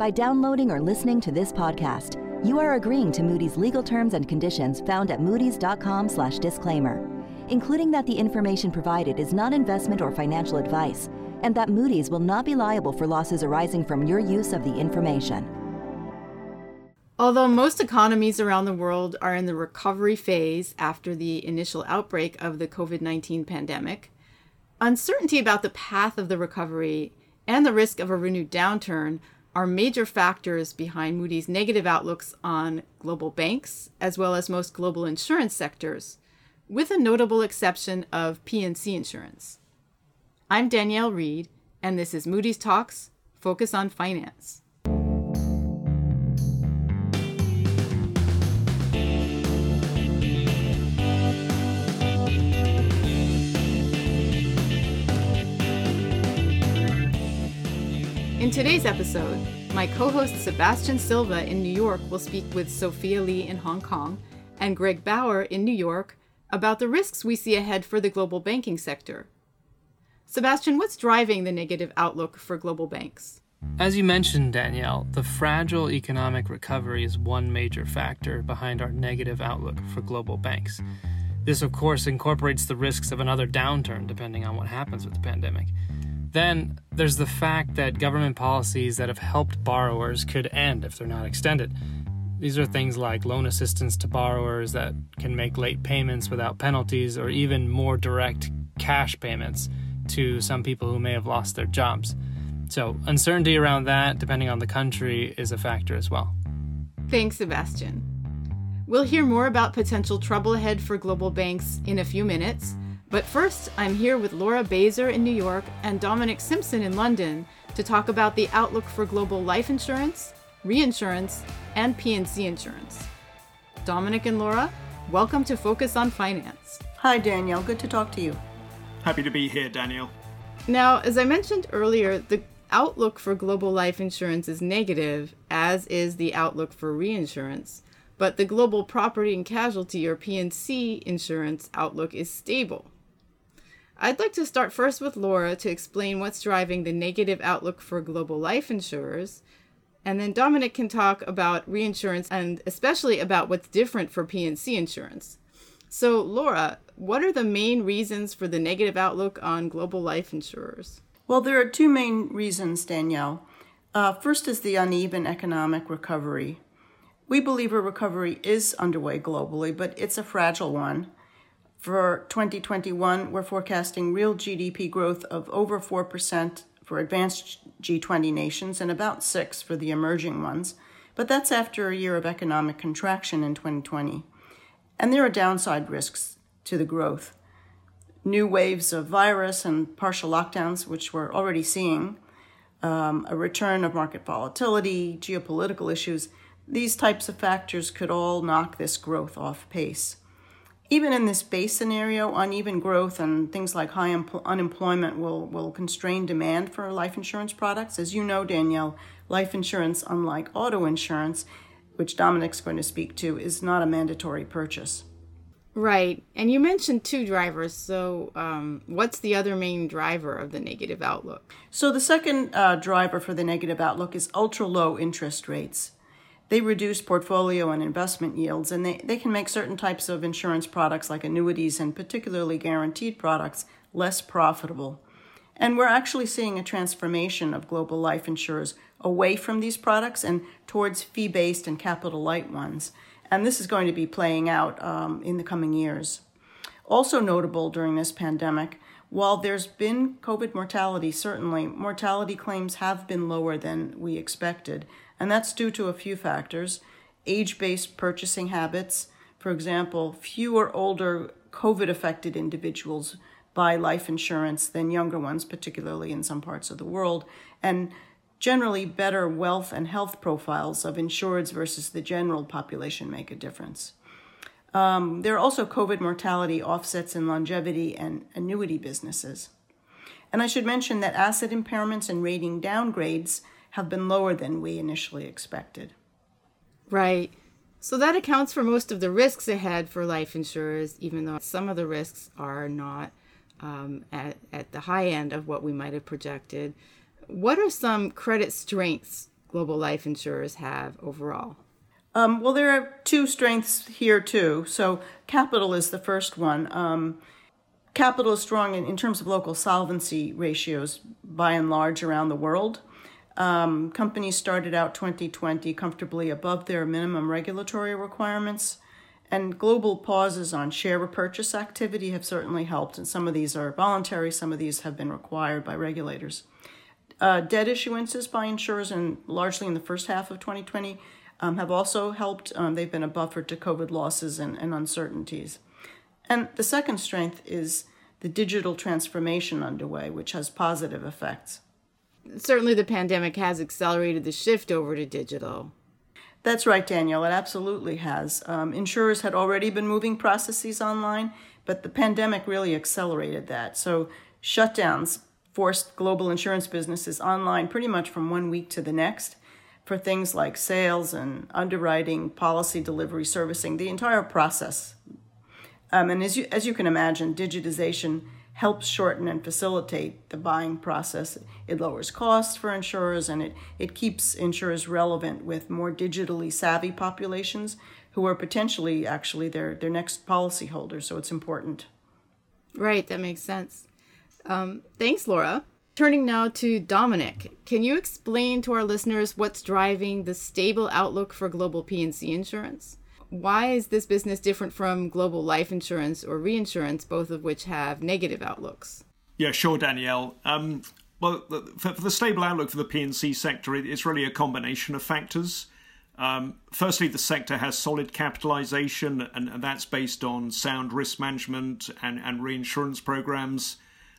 By downloading or listening to this podcast, you are agreeing to Moody's legal terms and conditions found at moodys.com/disclaimer, including that the information provided is not investment or financial advice, and that Moody's will not be liable for losses arising from your use of the information. Although most economies around the world are in the recovery phase after the initial outbreak of the COVID 19 pandemic, uncertainty about the path of the recovery and the risk of a renewed downturn are major factors behind Moody's negative outlooks on global banks as well as most global insurance sectors, with a notable exception of P&C insurance. I'm Danielle Reed, and this is Moody's Talks Focus on Finance. In today's episode, my co host Sebastian Silva in New York will speak with Sophia Lee in Hong Kong and Greg Bauer in New York about the risks we see ahead for the global banking sector. Sebastian, what's driving the negative outlook for global banks? As you mentioned, Danielle, the fragile economic recovery is one major factor behind our negative outlook for global banks. This, of course, incorporates the risks of another downturn depending on what happens with the pandemic. Then there's the fact that government policies that have helped borrowers could end if they're not extended. These are things like loan assistance to borrowers that can make late payments without penalties, or even more direct cash payments to some people who may have lost their jobs. So, uncertainty around that, depending on the country, is a factor as well. Thanks, Sebastian. We'll hear more about potential trouble ahead for global banks in a few minutes. But first, I'm here with Laura Bazer in New York and Dominic Simpson in London to talk about the outlook for global life insurance, reinsurance, and P&C insurance. Dominic and Laura, welcome to Focus on Finance. Hi, Danielle. Good to talk to you. Happy to be here, Danielle. Now, as I mentioned earlier, the outlook for global life insurance is negative, as is the outlook for reinsurance. But the global property and casualty or P&C insurance outlook is stable. I'd like to start first with Laura to explain what's driving the negative outlook for global life insurers. And then Dominic can talk about reinsurance and especially about what's different for P&C insurance. So, Laura, what are the main reasons for the negative outlook on global life insurers? Well, there are two main reasons, Danielle. Uh, first is the uneven economic recovery. We believe a recovery is underway globally, but it's a fragile one. For 2021, we're forecasting real GDP growth of over 4% for advanced G20 nations and about 6 for the emerging ones, but that's after a year of economic contraction in 2020. And there are downside risks to the growth. New waves of virus and partial lockdowns, which we're already seeing, um, a return of market volatility, geopolitical issues, these types of factors could all knock this growth off pace even in this base scenario, uneven growth and things like high unemployment will, will constrain demand for life insurance products. As you know, Danielle, life insurance, unlike auto insurance, which Dominic's going to speak to, is not a mandatory purchase. Right. And you mentioned two drivers. So, um, what's the other main driver of the negative outlook? So, the second uh, driver for the negative outlook is ultra low interest rates they reduce portfolio and investment yields, and they, they can make certain types of insurance products, like annuities and particularly guaranteed products, less profitable. And we're actually seeing a transformation of global life insurers away from these products and towards fee based and capital light ones. And this is going to be playing out um, in the coming years. Also notable during this pandemic, while there's been COVID mortality, certainly, mortality claims have been lower than we expected and that's due to a few factors age based purchasing habits. For example, fewer older COVID affected individuals buy life insurance than younger ones, particularly in some parts of the world, and generally better wealth and health profiles of insureds versus the general population make a difference. Um, there are also COVID mortality offsets in longevity and annuity businesses. And I should mention that asset impairments and rating downgrades have been lower than we initially expected. Right. So that accounts for most of the risks ahead for life insurers, even though some of the risks are not um, at, at the high end of what we might have projected. What are some credit strengths global life insurers have overall? Um, well, there are two strengths here, too. So, capital is the first one. Um, capital is strong in, in, terms of local solvency ratios by and large around the world. Um, companies started out 2020 comfortably above their minimum regulatory requirements. And global pauses on share repurchase activity have certainly helped, and some of these are voluntary, some of these have been required by regulators. Uh, debt issuances by insurers, and largely in the first half of 2020, um, have also helped. Um, they've been a buffer to COVID losses and, and uncertainties. And the second strength is the digital transformation underway, which has positive effects. Certainly, the pandemic has accelerated the shift over to digital. That's right, Danielle. It absolutely has. Um, insurers had already been moving processes online, but the pandemic really accelerated that. So shutdowns forced global insurance businesses online pretty much from one week to the next for things like sales and underwriting, policy delivery, servicing, the entire process. Um, and as you, as you can imagine, digitization helps shorten and facilitate the buying process. It lowers costs for insurers and it, it keeps insurers relevant with more digitally savvy populations who are potentially actually their, their next policyholders. So it's important. Right, that makes sense. Um, thanks, Laura. Turning now to Dominic, can you explain to our listeners what's driving the stable outlook for global P&C insurance? Why is this business different from global life insurance or reinsurance, both of which have negative outlooks? Yeah, sure, Danielle. Um, well, for, for, the stable outlook for the P&C sector, it's really a combination of factors. Um, firstly, the sector has solid capitalization, and, and, that's based on sound risk management and, and reinsurance programs.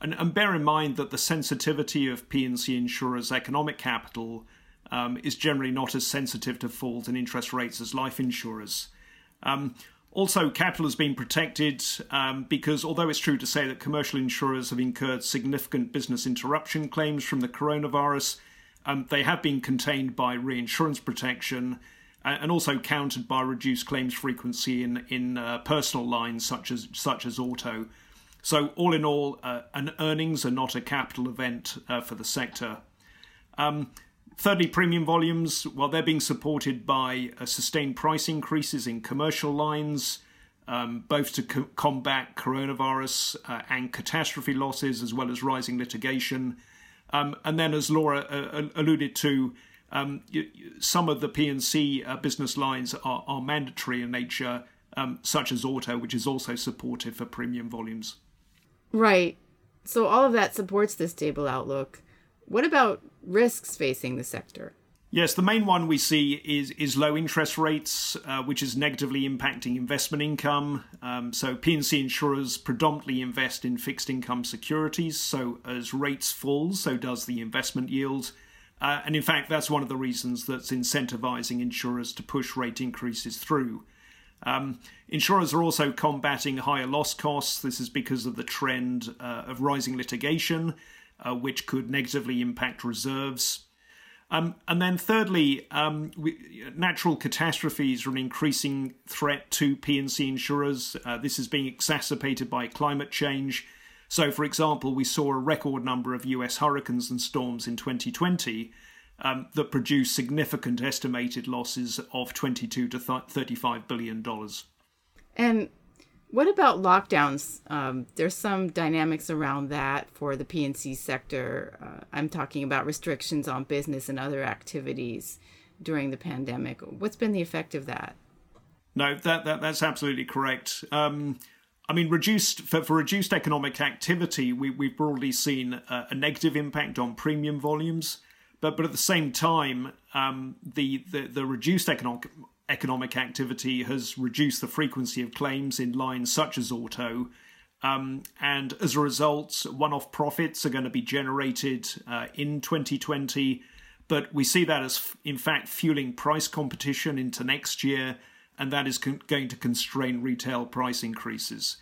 And, and, bear in mind that the sensitivity of P&C insurers' economic capital um, is generally not as sensitive to falls in interest rates as life insurers. Um, also, capital has been protected um, because, although it's true to say that commercial insurers have incurred significant business interruption claims from the coronavirus, um, they have been contained by reinsurance protection and also countered by reduced claims frequency in in uh, personal lines such as such as auto. So, all in all, uh, an earnings are not a capital event uh, for the sector. Um, Thirdly, premium volumes, while they're being supported by uh, sustained price increases in commercial lines, um, both to co- combat coronavirus uh, and catastrophe losses, as well as rising litigation. Um, and then, as Laura uh, alluded to, um, you, some of the P&C uh, business lines are, are, mandatory in nature, um, such as auto, which is also supportive for premium volumes. Right. So all of that supports this stable outlook. What about risks facing the sector? Yes, the main one we see is is low interest rates, uh, which is negatively impacting investment income. Um, so P&C insurers predominantly invest in fixed income securities. So as rates fall, so does the investment yield. Uh, and in fact, that's one of the reasons that's incentivizing insurers to push rate increases through. Um, insurers are also combating higher loss costs. This is because of the trend uh, of rising litigation uh, which could negatively impact reserves. Um, and then, thirdly, um, we, natural catastrophes are an increasing threat to P&C insurers. Uh, this is being exacerbated by climate change. So, for example, we saw a record number of US hurricanes and storms in 2020 um, that produced significant estimated losses of 22 to 35 billion dollars. And what about lockdowns? Um, there's some dynamics around that for the P&C sector. Uh, I'm talking about restrictions on business and other activities during the pandemic. What's been the effect of that? No, that, that that's absolutely correct. Um, I mean, reduced for, for reduced economic activity, we, we've broadly seen a, a negative impact on premium volumes. But, but at the same time, um, the, the, the reduced economic economic activity has reduced the frequency of claims in lines such as auto. Um, and as a result, one off profits are going to be generated uh, in 2020. But we see that as, in fact, fueling price competition into next year, and that is con- going to constrain retail price increases.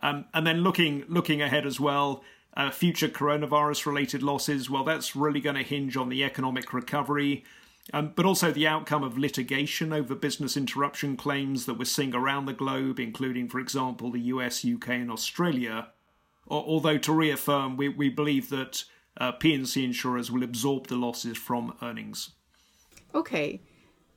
Um, and then looking looking ahead as well, uh, future coronavirus related losses, well, that's really going to hinge on the economic recovery um, but also the outcome of litigation over business interruption claims that we're seeing around the globe, including, for example, the US, UK, and Australia. Although, to reaffirm, we, we believe that uh, P&C insurers will absorb the losses from earnings. Okay.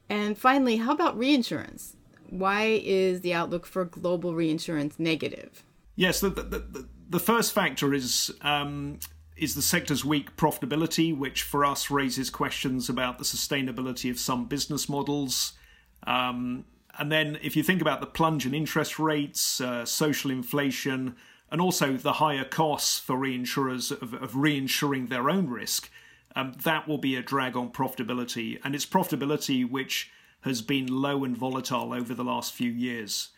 And finally, how about reinsurance? Why is the outlook for global reinsurance negative? Yes, the, the, the, the first factor is um, is the sector's weak profitability, which for us raises questions about the sustainability of some business models. Um, and then, if you think about the plunge in interest rates, uh, social inflation, and also the higher costs for reinsurers of, of reinsuring their own risk, um, that will be a drag on profitability. And it's profitability which has been low and volatile over the last few years.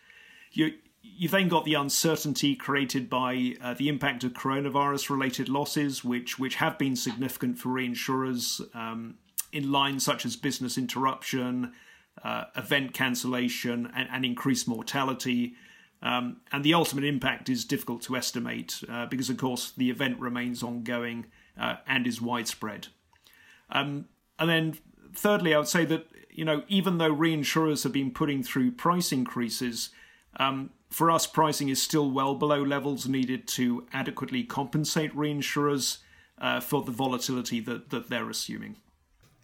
You, You've then got the uncertainty created by uh, the impact of coronavirus related losses, which, which have been significant for reinsurers um, in lines such as business interruption, uh, event cancellation, and, and increased mortality. Um, and the ultimate impact is difficult to estimate uh, because, of course, the event remains ongoing uh, and is widespread. Um, and then, thirdly, I would say that you know even though reinsurers have been putting through price increases, um, for us, pricing is still well below levels needed to adequately compensate reinsurers uh, for the volatility that, that they're assuming.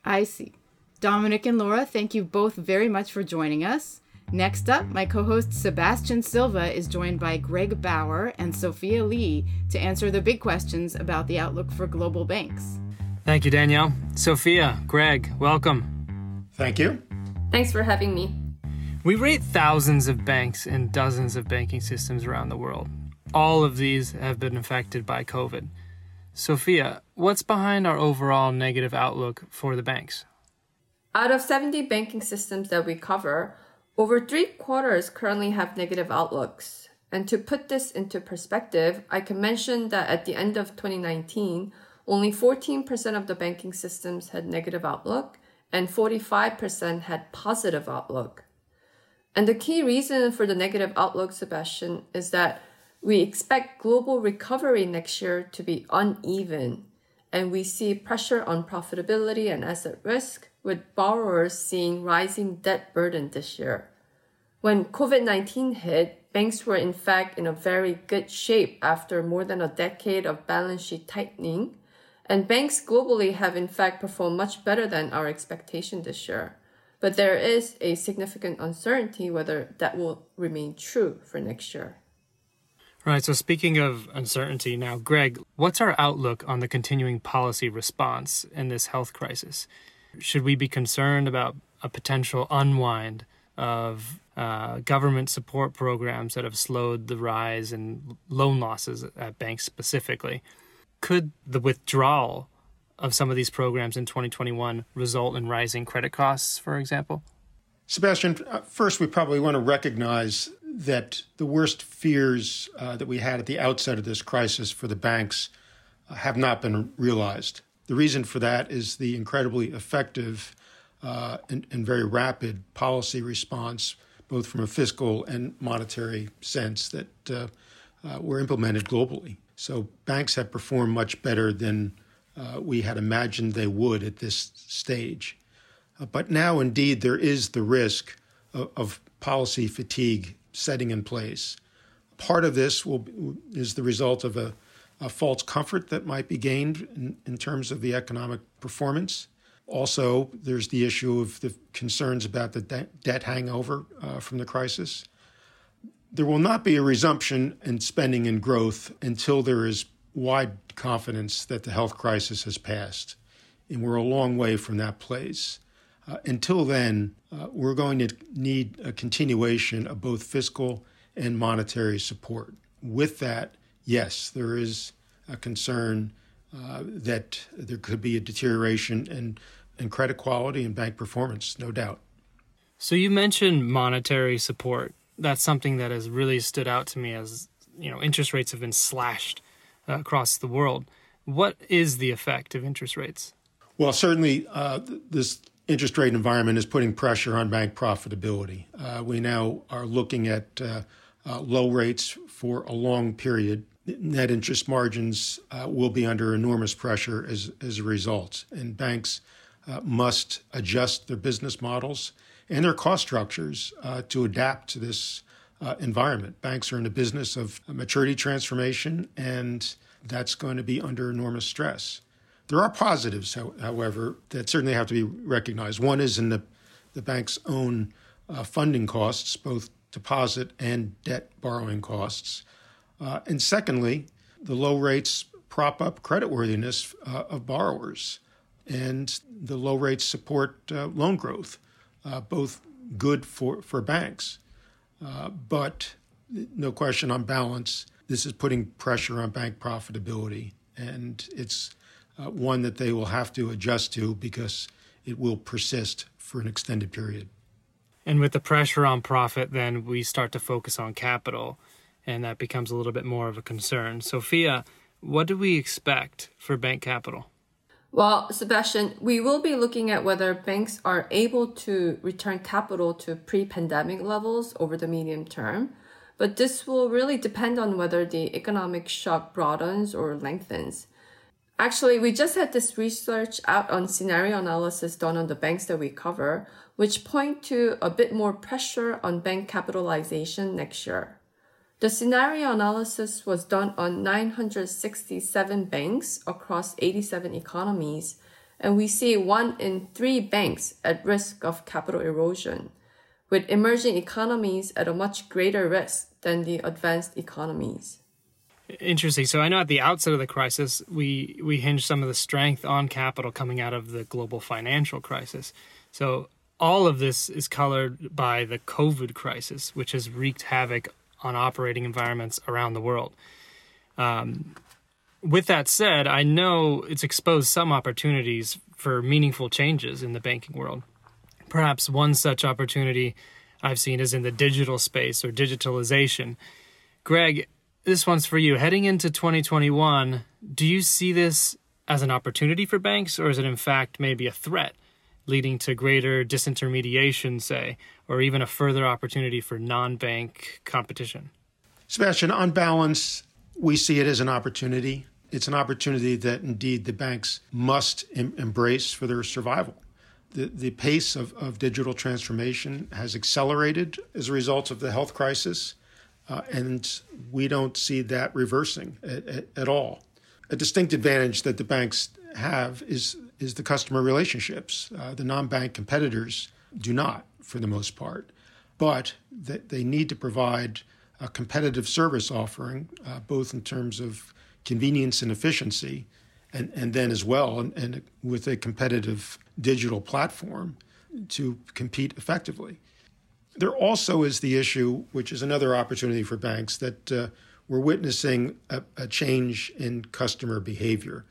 I see. Dominic and Laura, thank you both very much for joining us. Next up, my co host Sebastian Silva is joined by Greg Bauer and Sophia Lee to answer the big questions about the outlook for global banks. Thank you, Danielle. Sophia, Greg, welcome. Thank you. Thanks for having me. We rate thousands of banks and dozens of banking systems around the world. All of these have been affected by COVID. Sophia, what's behind our overall negative outlook for the banks? Out of 70 banking systems that we cover, over three quarters currently have negative outlooks. And to put this into perspective, I can mention that at the end of 2019, only 14% of the banking systems had negative outlook and 45% had positive outlook. And the key reason for the negative outlook, Sebastian, is that we expect global recovery next year to be uneven, and we see pressure on profitability and asset risk, with borrowers seeing rising debt burden this year. When COVID 19 hit, banks were in fact in a very good shape after more than a decade of balance sheet tightening, and banks globally have in fact performed much better than our expectation this year. But there is a significant uncertainty whether that will remain true for next year. Right. So, speaking of uncertainty now, Greg, what's our outlook on the continuing policy response in this health crisis? Should we be concerned about a potential unwind of uh, government support programs that have slowed the rise in loan losses at banks specifically? Could the withdrawal of some of these programs in 2021 result in rising credit costs, for example? Sebastian, uh, first, we probably want to recognize that the worst fears uh, that we had at the outset of this crisis for the banks uh, have not been realized. The reason for that is the incredibly effective uh, and, and, very rapid policy response, both from a fiscal and monetary sense, that uh, uh, were implemented globally. So banks have performed much better than uh, we had imagined they would at this stage. Uh, but now, indeed, there is the risk of, of, policy fatigue setting in place. Part of this will, is the result of a, a false comfort that might be gained in, in terms of the economic performance. Also, there's the issue of the concerns about the de- debt hangover uh, from the crisis. There will not be a resumption in spending and growth until there is wide confidence that the health crisis has passed. And we're a long way from that place. Uh, until then, uh, we're going to need a continuation of both fiscal and monetary support. With that, yes, there is a concern uh, that there could be a deterioration in, in credit quality and bank performance, no doubt. So you mentioned monetary support. That's something that has really stood out to me as you know interest rates have been slashed across the world. What is the effect of interest rates? Well, certainly uh, this interest rate environment is putting pressure on bank profitability. Uh, we now are looking at uh, uh, low rates for a long period. Net interest margins uh, will be under enormous pressure as, as a result, and banks must adjust their business models and their cost structures to adapt to this uh, environment. Banks are in the business of maturity transformation, and that's going to be under enormous stress. There are positives, however, that certainly have to be recognized. One is in the, the bank's own uh, funding costs, both deposit and debt borrowing costs. Uh, and secondly, the low rates prop up creditworthiness uh, of borrowers, and the low rates support uh, loan growth, uh, both good for, for banks. Uh, but no question on balance, this is putting pressure on bank profitability, and it's uh, one that they will have to adjust to because it will persist for an extended period. And with the pressure on profit, then we start to focus on capital, and that becomes a little bit more of a concern. Sophia, what do we expect for bank capital? Well, Sebastian, we will be looking at whether banks are able to return capital to pre pandemic levels over the medium term. But this will really depend on whether the economic shock broadens or lengthens. Actually, we just had this research out on scenario analysis done on the banks that we cover, which point to a bit more pressure on bank capitalization next year. The scenario analysis was done on 967 banks across 87 economies, and we see one in three banks at risk of capital erosion with emerging economies at a much greater risk than the advanced economies. Interesting. So I know at the outset of the crisis, we we hinged some of the strength on capital coming out of the global financial crisis. So all of this is colored by the COVID crisis, which has wreaked havoc on operating environments around the world. Um, with that said, I know it's exposed some opportunities for meaningful changes in the banking world. Perhaps one such opportunity I've seen is in the digital space or digitalization. Greg, this one's for you. Heading into 2021, do you see this as an opportunity for banks, or is it in fact maybe a threat, leading to greater disintermediation, say, or even a further opportunity for non bank competition? Sebastian, on balance, we see it as an opportunity. It's an opportunity that indeed the banks must em- embrace for their survival the, the pace of, of digital transformation has accelerated as a result of the health crisis, uh, and we don't see that reversing at, at, at, all. A distinct advantage that the banks have is is the customer relationships. Uh, the non-bank competitors do not, for the most part, but they need to provide a competitive service offering, uh, both in terms of convenience and efficiency, and, and then as well, and, and with a competitive digital platform to compete effectively. There also is the issue, which is another opportunity for banks, that uh, we're witnessing a, a, change in customer behavior.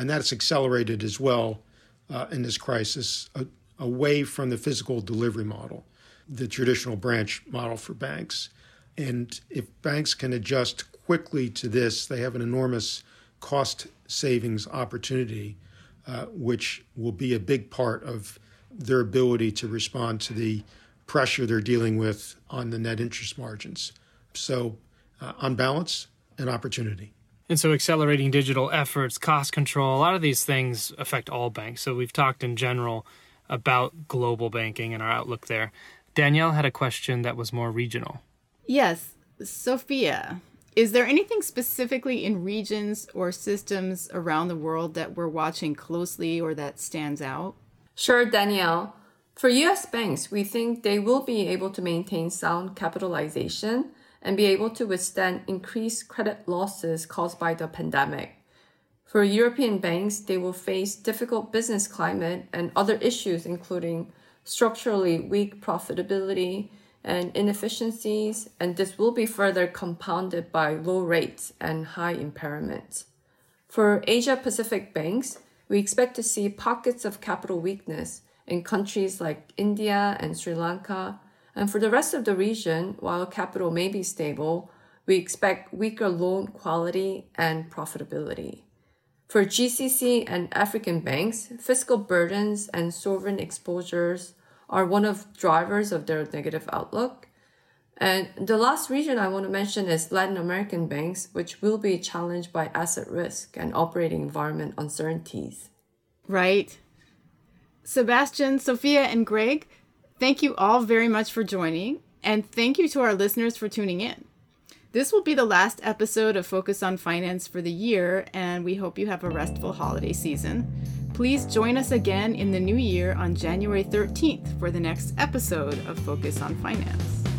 And that's accelerated as well uh, in this crisis uh, away from the physical delivery model, the traditional branch model for banks. And if banks can adjust quickly to this, they have an enormous cost savings opportunity uh, which will be a big part of their ability to respond to the pressure they're dealing with on the net interest margins. So, uh, on balance, an opportunity. And so, accelerating digital efforts, cost control, a lot of these things affect all banks. So, we've talked in general about global banking and our outlook there. Danielle had a question that was more regional. Yes. Sophia, is there anything specifically in regions or systems around the world that we're watching closely or that stands out? Sure, Danielle. For US banks, we think they will be able to maintain sound capitalization and be able to withstand increased credit losses caused by the pandemic. For European banks, they will face difficult business climate and other issues, including structurally weak profitability, and inefficiencies, and this will be further compounded by low rates and high impairments. For Asia Pacific banks, we expect to see pockets of capital weakness in countries like India and Sri Lanka. And for the rest of the region, while capital may be stable, we expect weaker loan quality and profitability. For GCC and African banks, fiscal burdens and sovereign exposures are one of drivers of their negative outlook. And the last region I want to mention is Latin American banks, which will be challenged by asset risk and operating environment uncertainties. Right. Sebastian, Sophia, and Greg, thank you all very much for joining, and thank you to our listeners for tuning in. This will be the last episode of Focus on Finance for the year, and we hope you have a restful holiday season. Please join us again in the new year on January 13th for the next episode of Focus on Finance.